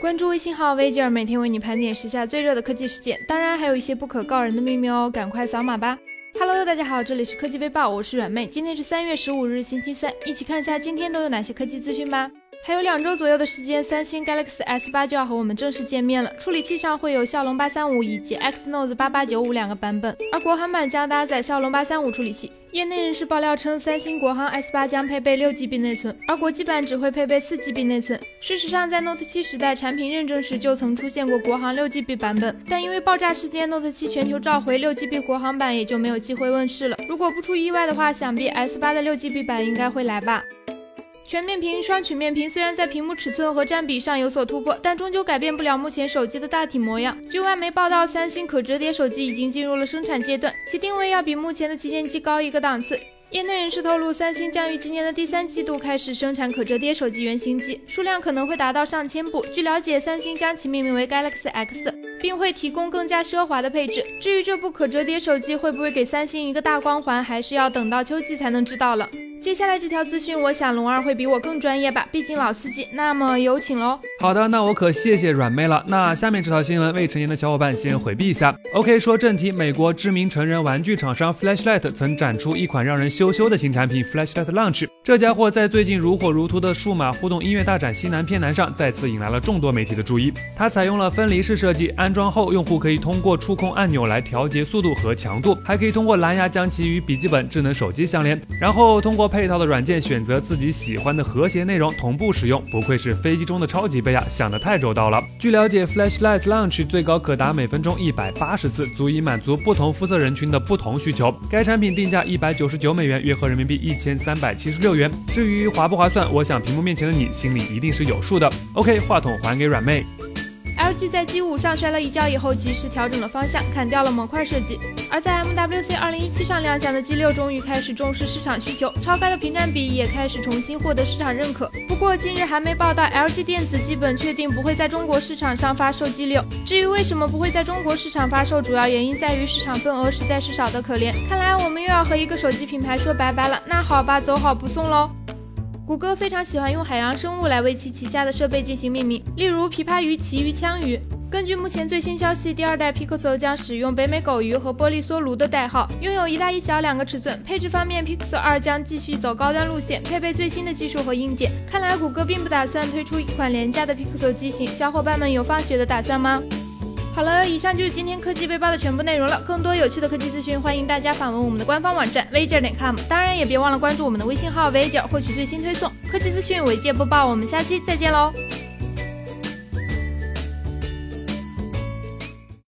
关注微信号 v 吉尔，每天为你盘点时下最热的科技事件，当然还有一些不可告人的秘密哦，赶快扫码吧！Hello，大家好，这里是科技微报，我是软妹，今天是三月十五日，星期三，一起看一下今天都有哪些科技资讯吧。还有两周左右的时间，三星 Galaxy S 八就要和我们正式见面了。处理器上会有骁龙八三五以及 Exynos 八八九五两个版本，而国行版将搭载骁龙八三五处理器。业内人士爆料称，三星国行 S 八将配备六 GB 内存，而国际版只会配备四 GB 内存。事实上，在 Note 七时代产品认证时就曾出现过国行六 GB 版本，但因为爆炸事件，Note 七全球召回六 GB 国行版也就没有机会问世了。如果不出意外的话，想必 S 八的六 GB 版应该会来吧。全面屏双曲面屏虽然在屏幕尺寸和占比上有所突破，但终究改变不了目前手机的大体模样。据外媒报道，三星可折叠手机已经进入了生产阶段，其定位要比目前的旗舰机高一个档次。业内人士透露，三星将于今年的第三季度开始生产可折叠手机原型机，数量可能会达到上千部。据了解，三星将其命名为 Galaxy X，并会提供更加奢华的配置。至于这部可折叠手机会不会给三星一个大光环，还是要等到秋季才能知道了。接下来这条资讯，我想龙二会比我更专业吧，毕竟老司机。那么有请喽。好的，那我可谢谢软妹了。那下面这条新闻，未成年的小伙伴先回避一下。OK，说正题，美国知名成人玩具厂商 Flashlight 曾展出一款让人羞羞的新产品 Flashlight Lunch。这家伙在最近如火如荼的数码互动音乐大展西南偏南上，再次引来了众多媒体的注意。它采用了分离式设计，安装后用户可以通过触控按钮来调节速度和强度，还可以通过蓝牙将其与笔记本智能手机相连，然后通过配套的软件选择自己喜欢的和谐内容同步使用。不愧是飞机中的超级杯啊，想得太周到了。据了解，Flashlight Launch 最高可达每分钟一百八十次，足以满足不同肤色人群的不同需求。该产品定价一百九十九美元，约合人民币一千三百七十六。元。至于划不划算，我想屏幕面前的你心里一定是有数的。OK，话筒还给软妹。LG 在 G5 上摔了一跤以后，及时调整了方向，砍掉了模块设计。而在 MWC 2017上亮相的 G6 终于开始重视市场需求，超高的屏占比也开始重新获得市场认可。不过近日还没报道，LG 电子基本确定不会在中国市场上发售 G6。至于为什么不会在中国市场发售，主要原因在于市场份额实在是少得可怜。看来我们又要和一个手机品牌说拜拜了。那好吧，走好不送喽。谷歌非常喜欢用海洋生物来为其旗下的设备进行命名，例如琵琶鱼、旗鱼、枪鱼。根据目前最新消息，第二代 Pixel 将使用北美狗鱼和玻璃梭鲈的代号，拥有一大一小两个尺寸。配置方面，Pixel 二将继续走高端路线，配备最新的技术和硬件。看来谷歌并不打算推出一款廉价的 Pixel 机型，小伙伴们有放血的打算吗？好了，以上就是今天科技背包的全部内容了。更多有趣的科技资讯，欢迎大家访问我们的官方网站 v j 点 com。当然，也别忘了关注我们的微信号 vega 获取最新推送。科技资讯，尾界播报。我们下期再见喽！